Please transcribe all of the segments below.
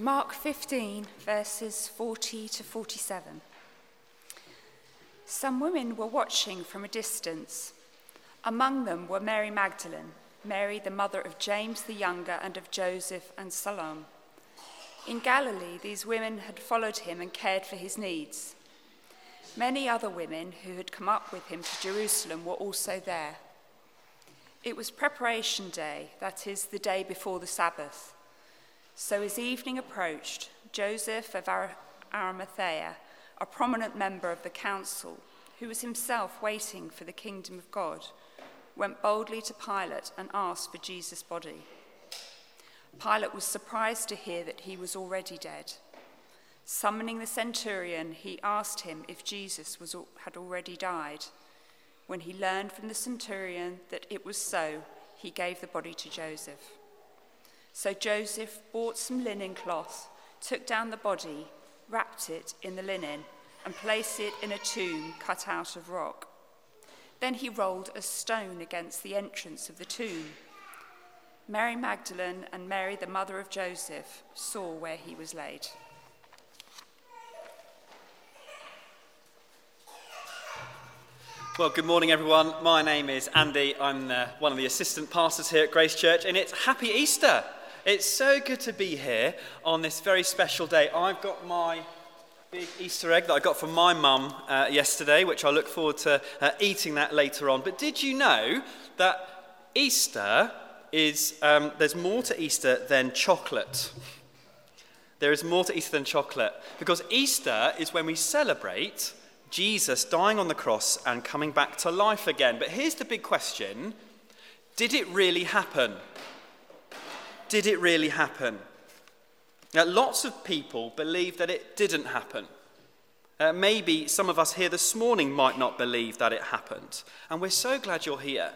Mark 15, verses 40 to 47. Some women were watching from a distance. Among them were Mary Magdalene, Mary, the mother of James the Younger, and of Joseph and Salome. In Galilee, these women had followed him and cared for his needs. Many other women who had come up with him to Jerusalem were also there. It was preparation day, that is, the day before the Sabbath. So as evening approached, Joseph of Arimathea, a prominent member of the council, who was himself waiting for the kingdom of God, went boldly to Pilate and asked for Jesus' body. Pilate was surprised to hear that he was already dead. Summoning the centurion, he asked him if Jesus was, had already died. When he learned from the centurion that it was so, he gave the body to Joseph. So Joseph bought some linen cloth, took down the body, wrapped it in the linen, and placed it in a tomb cut out of rock. Then he rolled a stone against the entrance of the tomb. Mary Magdalene and Mary, the mother of Joseph, saw where he was laid. Well, good morning, everyone. My name is Andy. I'm uh, one of the assistant pastors here at Grace Church, and it's Happy Easter. It's so good to be here on this very special day. I've got my big Easter egg that I got from my mum uh, yesterday, which I look forward to uh, eating that later on. But did you know that Easter is, um, there's more to Easter than chocolate? There is more to Easter than chocolate because Easter is when we celebrate Jesus dying on the cross and coming back to life again. But here's the big question Did it really happen? Did it really happen? Now, lots of people believe that it didn't happen. Uh, maybe some of us here this morning might not believe that it happened. And we're so glad you're here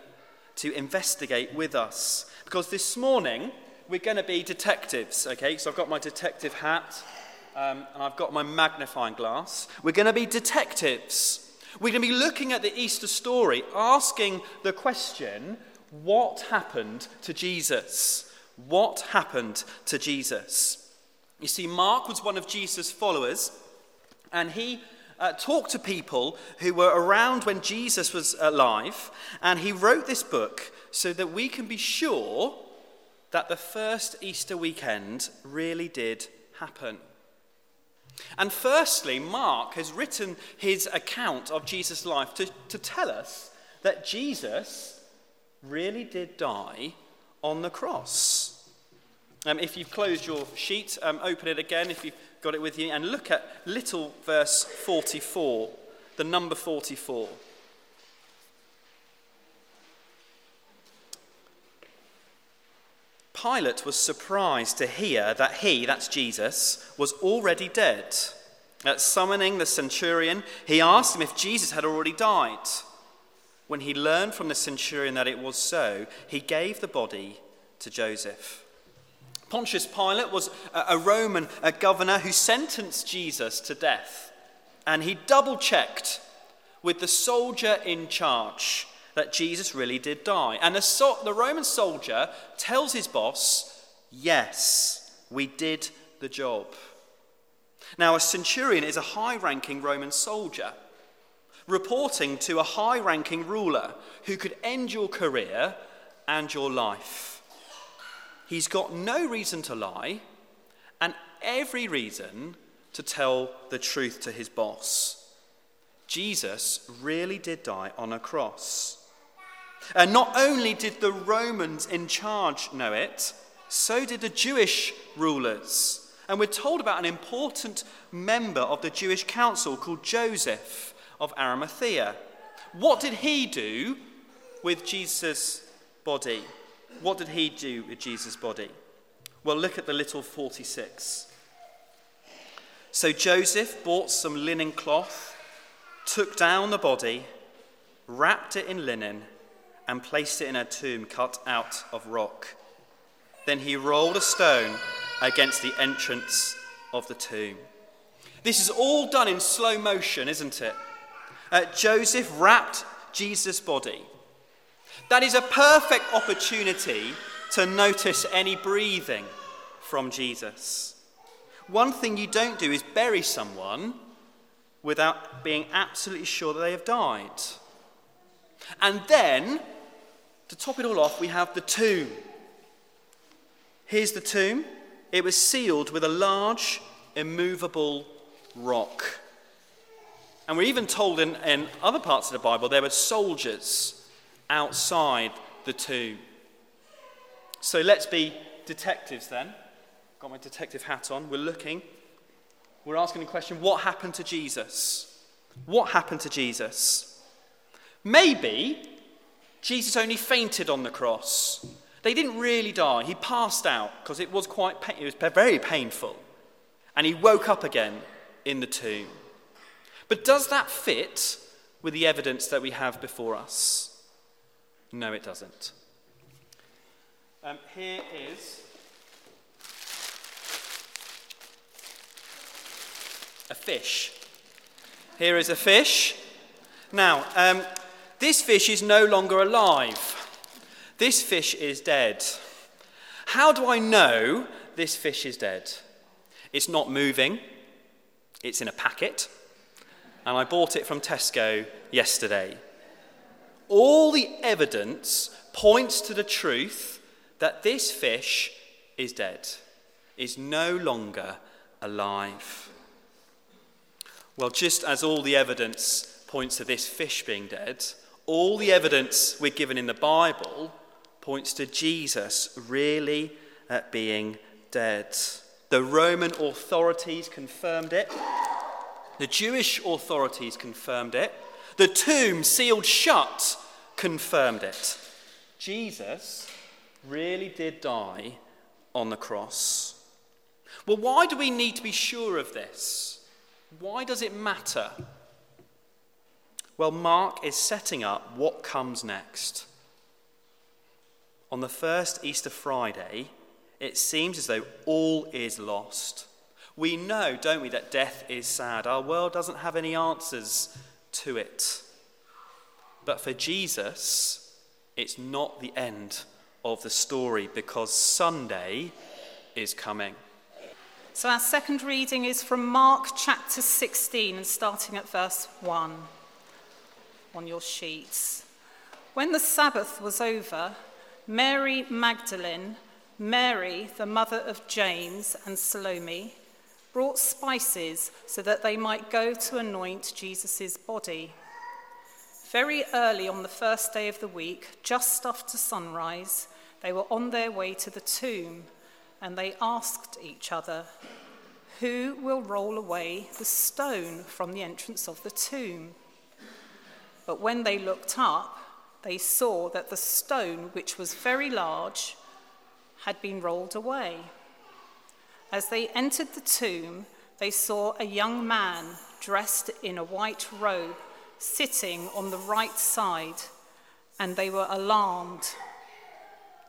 to investigate with us. Because this morning, we're going to be detectives, okay? So I've got my detective hat um, and I've got my magnifying glass. We're going to be detectives. We're going to be looking at the Easter story, asking the question what happened to Jesus? What happened to Jesus? You see, Mark was one of Jesus' followers, and he uh, talked to people who were around when Jesus was alive, and he wrote this book so that we can be sure that the first Easter weekend really did happen. And firstly, Mark has written his account of Jesus' life to, to tell us that Jesus really did die on the cross. Um, if you've closed your sheet, um, open it again if you've got it with you and look at little verse 44, the number 44. Pilate was surprised to hear that he, that's Jesus, was already dead. At summoning the centurion, he asked him if Jesus had already died. When he learned from the centurion that it was so, he gave the body to Joseph. Pontius Pilate was a Roman a governor who sentenced Jesus to death, and he double checked with the soldier in charge that Jesus really did die. And the, so- the Roman soldier tells his boss, Yes, we did the job. Now, a centurion is a high ranking Roman soldier reporting to a high ranking ruler who could end your career and your life. He's got no reason to lie and every reason to tell the truth to his boss. Jesus really did die on a cross. And not only did the Romans in charge know it, so did the Jewish rulers. And we're told about an important member of the Jewish council called Joseph of Arimathea. What did he do with Jesus' body? What did he do with Jesus' body? Well, look at the little 46. So Joseph bought some linen cloth, took down the body, wrapped it in linen, and placed it in a tomb cut out of rock. Then he rolled a stone against the entrance of the tomb. This is all done in slow motion, isn't it? Uh, Joseph wrapped Jesus' body. That is a perfect opportunity to notice any breathing from Jesus. One thing you don't do is bury someone without being absolutely sure that they have died. And then, to top it all off, we have the tomb. Here's the tomb. It was sealed with a large, immovable rock. And we're even told in, in other parts of the Bible there were soldiers outside the tomb. So let's be detectives then. Got my detective hat on. We're looking. We're asking the question what happened to Jesus? What happened to Jesus? Maybe Jesus only fainted on the cross. They didn't really die. He passed out because it was quite it was very painful. And he woke up again in the tomb. But does that fit with the evidence that we have before us? No, it doesn't. Um, here is a fish. Here is a fish. Now, um, this fish is no longer alive. This fish is dead. How do I know this fish is dead? It's not moving, it's in a packet, and I bought it from Tesco yesterday. All the evidence points to the truth that this fish is dead, is no longer alive. Well, just as all the evidence points to this fish being dead, all the evidence we're given in the Bible points to Jesus really at being dead. The Roman authorities confirmed it. The Jewish authorities confirmed it. The tomb sealed shut confirmed it. Jesus really did die on the cross. Well, why do we need to be sure of this? Why does it matter? Well, Mark is setting up what comes next. On the first Easter Friday, it seems as though all is lost. We know, don't we, that death is sad. Our world doesn't have any answers to it. But for Jesus, it's not the end of the story because Sunday is coming. So, our second reading is from Mark chapter 16 and starting at verse 1 on your sheets. When the Sabbath was over, Mary Magdalene Mary, the mother of James and Salome, brought spices so that they might go to anoint Jesus' body. Very early on the first day of the week, just after sunrise, they were on their way to the tomb and they asked each other, Who will roll away the stone from the entrance of the tomb? But when they looked up, they saw that the stone, which was very large, had been rolled away. As they entered the tomb, they saw a young man dressed in a white robe sitting on the right side, and they were alarmed.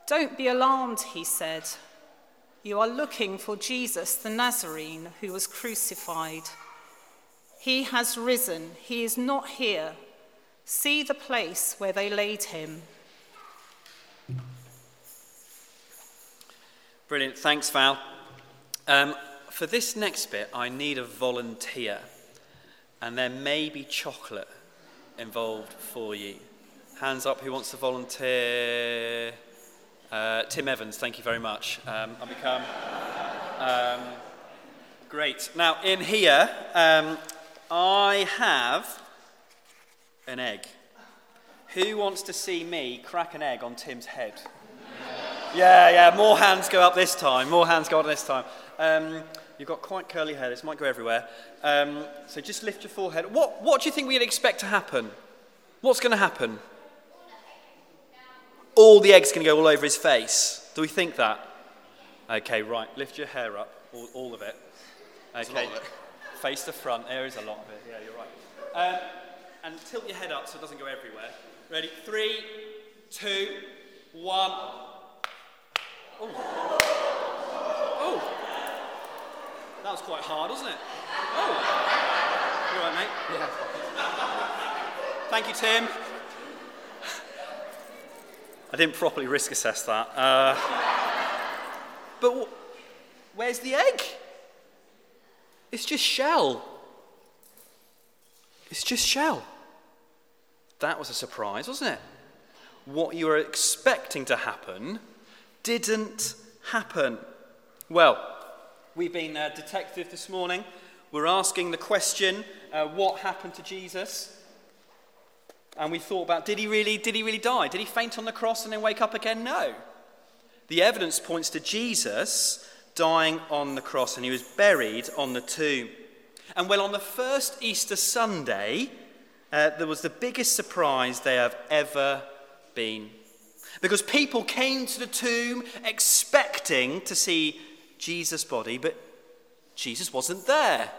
Don't be alarmed, he said. You are looking for Jesus the Nazarene who was crucified. He has risen, he is not here. See the place where they laid him. Brilliant. Thanks, Val. Um, for this next bit, I need a volunteer, and there may be chocolate involved for you. Hands up who wants to volunteer? Uh, Tim Evans, thank you very much. Um, I'll become. Um, great. Now, in here, um, I have an egg. Who wants to see me crack an egg on Tim's head? Yeah, yeah, more hands go up this time. More hands go up this time. Um, you've got quite curly hair. This might go everywhere. Um, so just lift your forehead. What, what do you think we'd expect to happen? What's going to happen? All the egg's going to go all over his face. Do we think that? Okay, right. Lift your hair up, all, all of it. Okay. Of it. Face the front. There is a lot of it. Yeah, you're right. Um, and tilt your head up so it doesn't go everywhere. Ready? Three, two, one. Oh. That was quite hard, wasn't it? Oh. You all right, mate? Yeah. Thank you, Tim. I didn't properly risk assess that. Uh, but where's the egg? it's just shell. It's just shell. That was a surprise, wasn't it? What you were expecting to happen didn't happen. Well, we've been uh, detective this morning. We're asking the question, uh, what happened to Jesus? And we thought about, did he really, did he really die? Did he faint on the cross and then wake up again? No. The evidence points to Jesus dying on the cross, and he was buried on the tomb. And well, on the first Easter Sunday, uh, there was the biggest surprise they have ever been. Because people came to the tomb expecting to see Jesus' body, but Jesus wasn't there.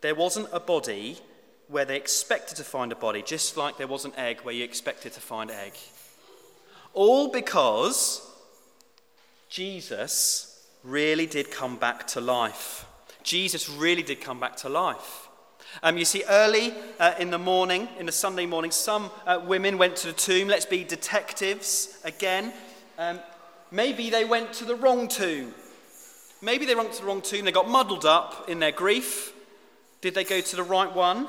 There wasn't a body where they expected to find a body, just like there was an egg where you expected to find egg. All because Jesus really did come back to life. Jesus really did come back to life. Um, you see, early uh, in the morning, in the Sunday morning, some uh, women went to the tomb. Let's be detectives again. Um, maybe they went to the wrong tomb. Maybe they went to the wrong tomb. They got muddled up in their grief. Did they go to the right one?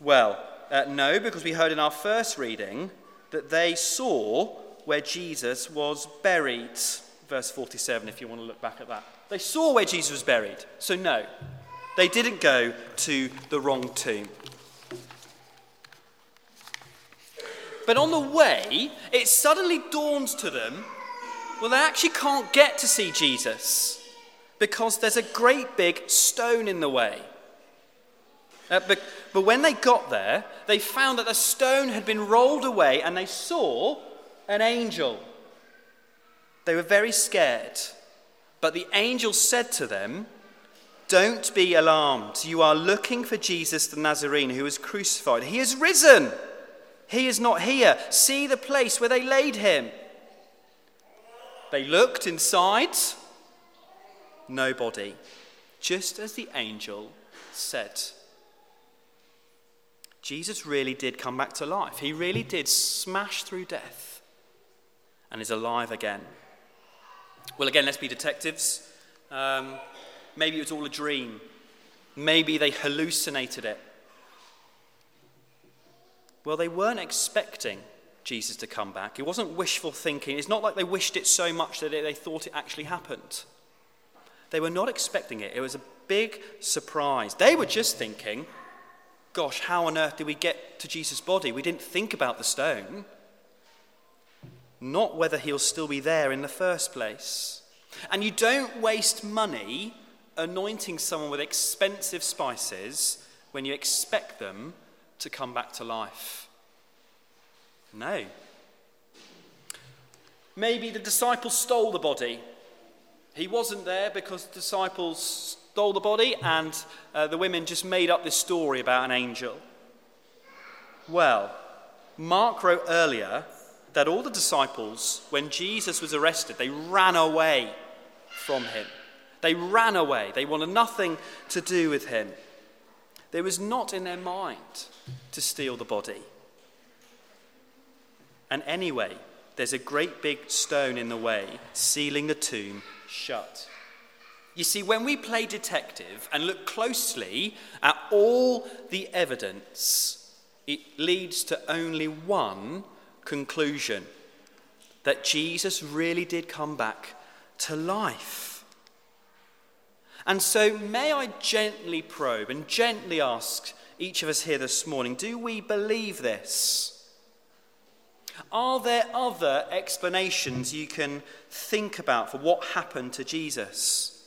Well, uh, no, because we heard in our first reading that they saw where Jesus was buried. Verse 47, if you want to look back at that. They saw where Jesus was buried. So, no, they didn't go to the wrong tomb. But on the way, it suddenly dawns to them well, they actually can't get to see Jesus because there's a great big stone in the way. Uh, but, but when they got there, they found that the stone had been rolled away and they saw an angel. They were very scared. But the angel said to them, Don't be alarmed. You are looking for Jesus the Nazarene who was crucified. He is risen. He is not here. See the place where they laid him. They looked inside. Nobody. Just as the angel said. Jesus really did come back to life. He really did smash through death and is alive again. Well, again, let's be detectives. Um, maybe it was all a dream. Maybe they hallucinated it. Well, they weren't expecting Jesus to come back. It wasn't wishful thinking. It's not like they wished it so much that they thought it actually happened. They were not expecting it. It was a big surprise. They were just thinking, gosh, how on earth did we get to Jesus' body? We didn't think about the stone not whether he'll still be there in the first place. And you don't waste money anointing someone with expensive spices when you expect them to come back to life. No. Maybe the disciples stole the body. He wasn't there because the disciples stole the body and uh, the women just made up this story about an angel. Well, Mark wrote earlier that all the disciples, when Jesus was arrested, they ran away from him. They ran away. They wanted nothing to do with him. There was not in their mind to steal the body. And anyway, there's a great big stone in the way, sealing the tomb shut. You see, when we play detective and look closely at all the evidence, it leads to only one conclusion that Jesus really did come back to life. And so, may I gently probe and gently ask each of us here this morning do we believe this? Are there other explanations you can think about for what happened to Jesus?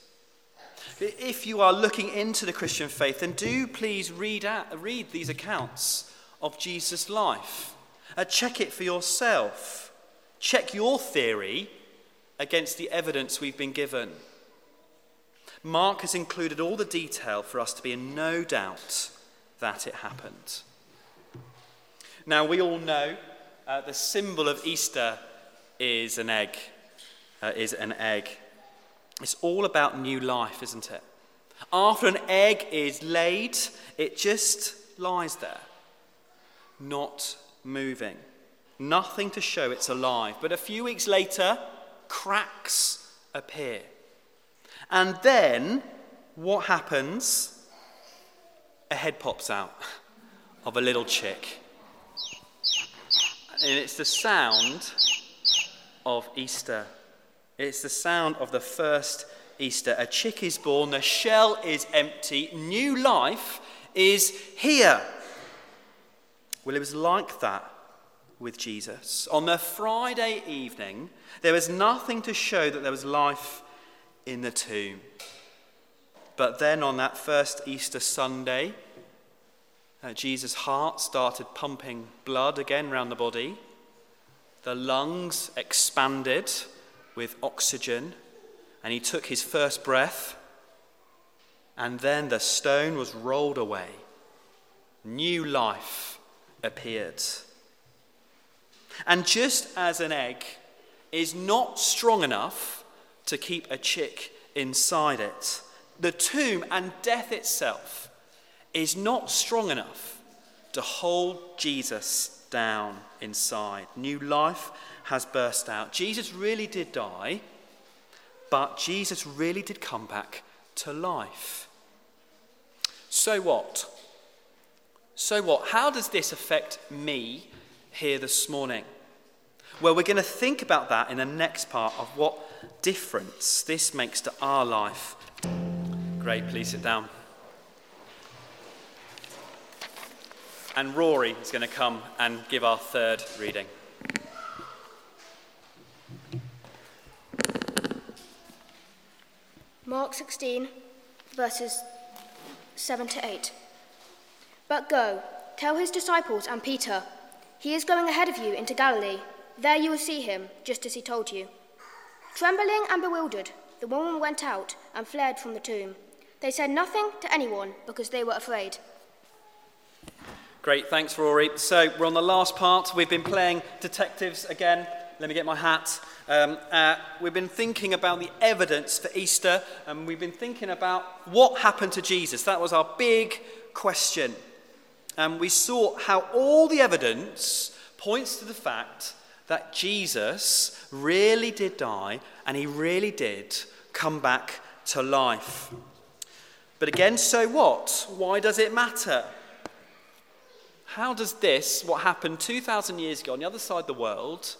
If you are looking into the Christian faith, then do please read, out, read these accounts of Jesus' life. Uh, check it for yourself. Check your theory against the evidence we've been given. Mark has included all the detail for us to be in no doubt that it happened. Now, we all know uh, the symbol of Easter is an egg. Uh, is an egg. It's all about new life, isn't it? After an egg is laid, it just lies there, not moving. Nothing to show it's alive. But a few weeks later, cracks appear. And then what happens? A head pops out of a little chick. And it's the sound of Easter. It's the sound of the first Easter. A chick is born, the shell is empty, new life is here. Well, it was like that with Jesus. On the Friday evening, there was nothing to show that there was life in the tomb. But then on that first Easter Sunday, uh, Jesus' heart started pumping blood again round the body. The lungs expanded with oxygen, and he took his first breath. And then the stone was rolled away. New life appeared. And just as an egg is not strong enough to keep a chick inside it, the tomb and death itself is not strong enough to hold Jesus down inside. New life has burst out. Jesus really did die, but Jesus really did come back to life. So what? So what? How does this affect me here this morning? Well, we're going to think about that in the next part of what difference this makes to our life. Great, please sit down. And Rory is going to come and give our third reading. Mark 16, verses 7 to 8. But go, tell his disciples and Peter, he is going ahead of you into Galilee. There you will see him, just as he told you. Trembling and bewildered, the woman went out and fled from the tomb. They said nothing to anyone because they were afraid. Great, thanks, Rory. So, we're on the last part. We've been playing detectives again. Let me get my hat. Um, uh, we've been thinking about the evidence for Easter, and we've been thinking about what happened to Jesus. That was our big question. And we saw how all the evidence points to the fact that Jesus really did die and he really did come back to life. But again, so what? Why does it matter? How does this, what happened 2,000 years ago on the other side of the world,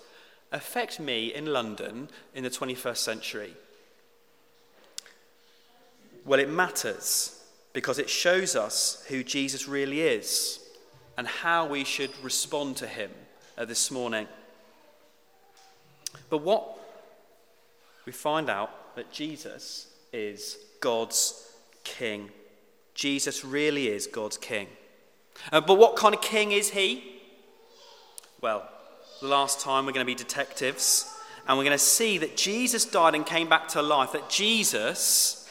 affect me in London in the 21st century? Well, it matters because it shows us who Jesus really is and how we should respond to him uh, this morning. But what we find out that Jesus is God's king. Jesus really is God's king. Uh, but what kind of king is he? Well, the last time we're going to be detectives, and we're going to see that Jesus died and came back to life, that Jesus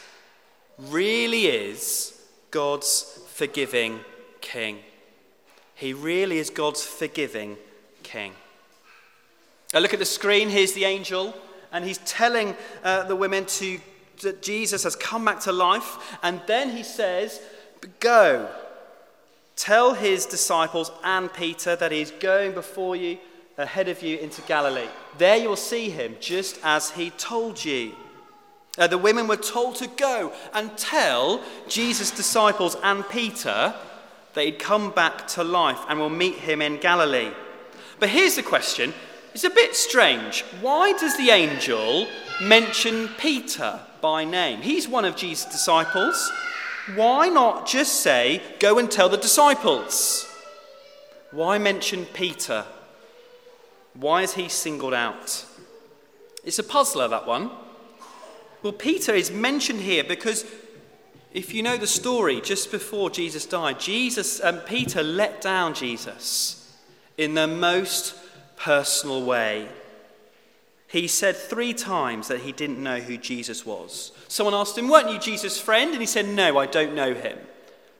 really is God's forgiving king. He really is God's forgiving king. Now look at the screen. Here's the angel, and he's telling uh, the women to, that Jesus has come back to life. And then he says, Go, tell his disciples and Peter that he's going before you, ahead of you into Galilee. There you will see him, just as he told you. Uh, the women were told to go and tell Jesus' disciples and Peter that he'd come back to life and will meet him in Galilee. But here's the question it's a bit strange. Why does the angel mention Peter by name? He's one of Jesus' disciples. Why not just say, Go and tell the disciples? Why mention Peter? Why is he singled out? It's a puzzler, that one. Well, Peter is mentioned here because if you know the story, just before Jesus died, Jesus and um, Peter let down Jesus in the most personal way. He said three times that he didn't know who Jesus was. Someone asked him, Weren't you Jesus' friend? And he said, No, I don't know him.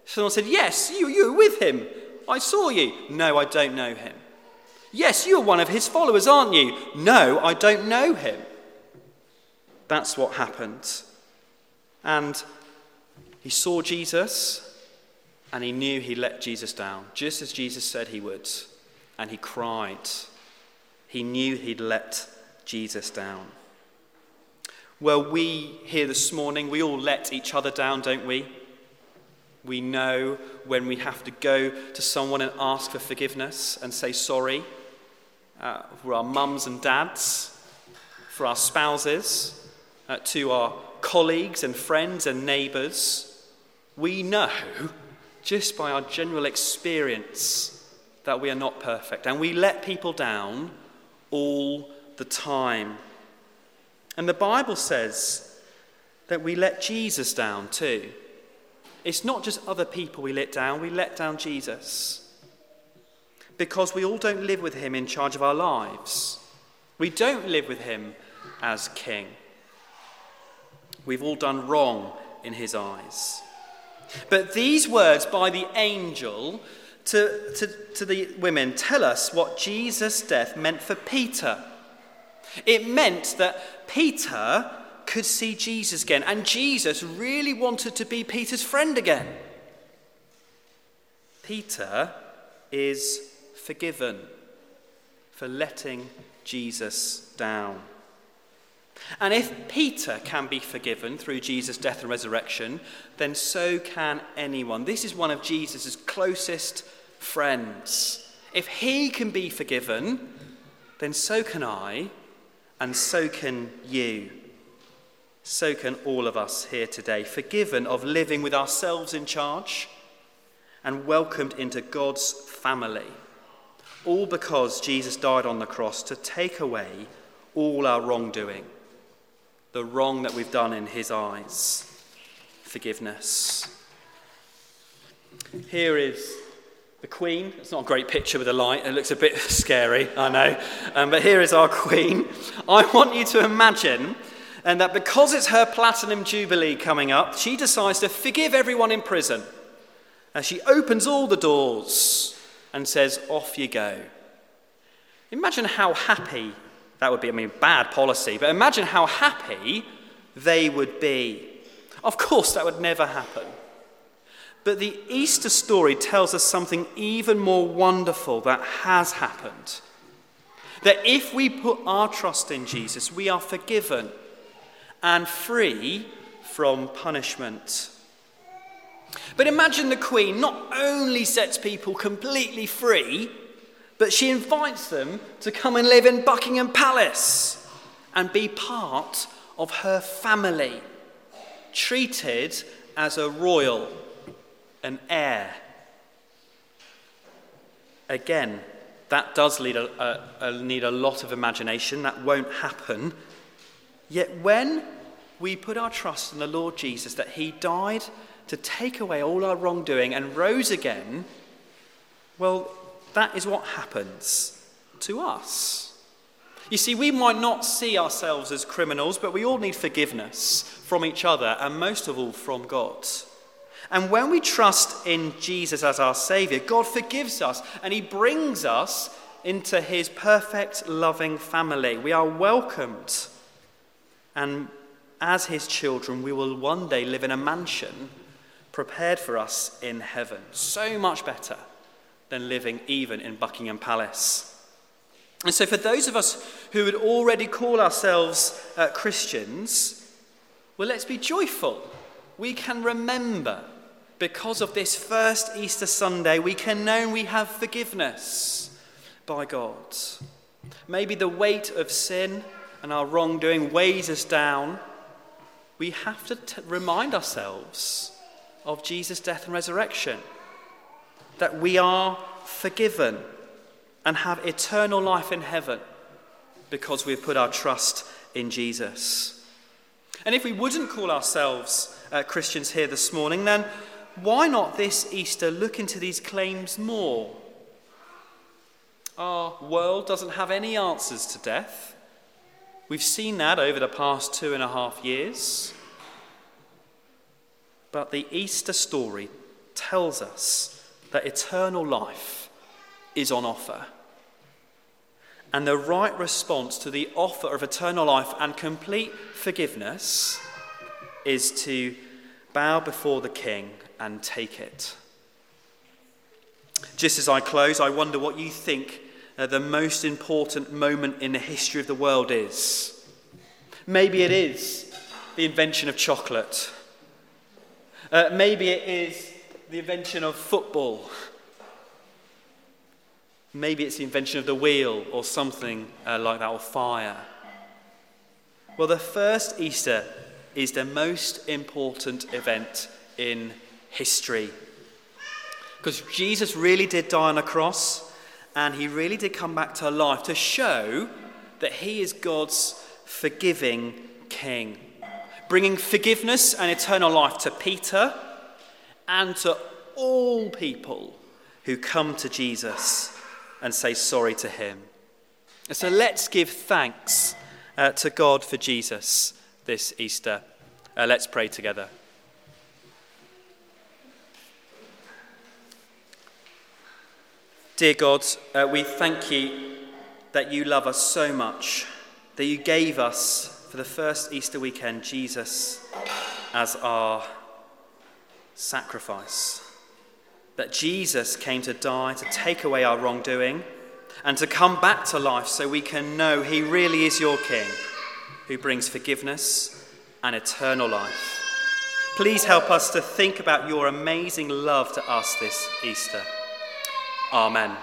Someone said, Yes, you, you were with him. I saw you. No, I don't know him. Yes, you're one of his followers, aren't you? No, I don't know him. That's what happened. And he saw Jesus and he knew he let Jesus down, just as Jesus said he would. And he cried. He knew he'd let Jesus down. Well, we here this morning, we all let each other down, don't we? We know when we have to go to someone and ask for forgiveness and say sorry uh, for our mums and dads, for our spouses, uh, to our colleagues and friends and neighbours. We know just by our general experience that we are not perfect and we let people down all the time. And the Bible says that we let Jesus down too. It's not just other people we let down, we let down Jesus. Because we all don't live with him in charge of our lives. We don't live with him as king. We've all done wrong in his eyes. But these words by the angel to, to, to the women tell us what Jesus' death meant for Peter. It meant that Peter could see Jesus again, and Jesus really wanted to be Peter's friend again. Peter is forgiven for letting Jesus down. And if Peter can be forgiven through Jesus' death and resurrection, then so can anyone. This is one of Jesus' closest friends. If he can be forgiven, then so can I, and so can you. So can all of us here today, forgiven of living with ourselves in charge and welcomed into God's family. All because Jesus died on the cross to take away all our wrongdoing the wrong that we've done in his eyes. Forgiveness. Here is the Queen. It's not a great picture with the light, it looks a bit scary, I know. Um, but here is our Queen. I want you to imagine and that because it's her platinum jubilee coming up, she decides to forgive everyone in prison. As she opens all the doors and says, Off you go. Imagine how happy that would be, I mean, bad policy, but imagine how happy they would be. Of course, that would never happen. But the Easter story tells us something even more wonderful that has happened. That if we put our trust in Jesus, we are forgiven and free from punishment. But imagine the Queen not only sets people completely free, but she invites them to come and live in Buckingham Palace and be part of her family, treated as a royal, an heir. Again, that does need a, a, a, need a lot of imagination. That won't happen. Yet when we put our trust in the Lord Jesus, that He died to take away all our wrongdoing and rose again, well, that is what happens to us. You see, we might not see ourselves as criminals, but we all need forgiveness from each other and most of all from God. And when we trust in Jesus as our Saviour, God forgives us and He brings us into His perfect, loving family. We are welcomed. And as His children, we will one day live in a mansion prepared for us in heaven. So much better than living even in Buckingham Palace. And so, for those of us who would already call ourselves uh, Christians, well, let's be joyful. We can remember, because of this first Easter Sunday, we can know we have forgiveness by God. Maybe the weight of sin and our wrongdoing weighs us down. We have to t- remind ourselves of Jesus' death and resurrection that we are forgiven and have eternal life in heaven because we've put our trust in Jesus. And if we wouldn't call ourselves uh, Christians here this morning, then why not this Easter look into these claims more? Our world doesn't have any answers to death. We've seen that over the past two and a half years. But the Easter story tells us that eternal life is on offer. And the right response to the offer of eternal life and complete forgiveness is to bow before the King and take it. Just as I close, I wonder what you think uh, the most important moment in the history of the world is. Maybe it is the invention of chocolate. Uh, maybe it is the invention of football. Maybe it's the invention of the wheel or something uh, like that, or fire. Well, the first Easter is the most important event in history. Because Jesus really did die on a cross, and he really did come back to life to show that he is God's forgiving king, bringing forgiveness and eternal life to Peter and to all people who come to Jesus and say sorry to him. So let's give thanks uh, to God for Jesus this Easter. Uh, let's pray together. Dear God, uh, we thank you that you love us so much, that you gave us for the first Easter weekend Jesus as our sacrifice. That Jesus came to die to take away our wrongdoing and to come back to life so we can know he really is your King who brings forgiveness and eternal life. Please help us to think about your amazing love to us this Easter. Amen.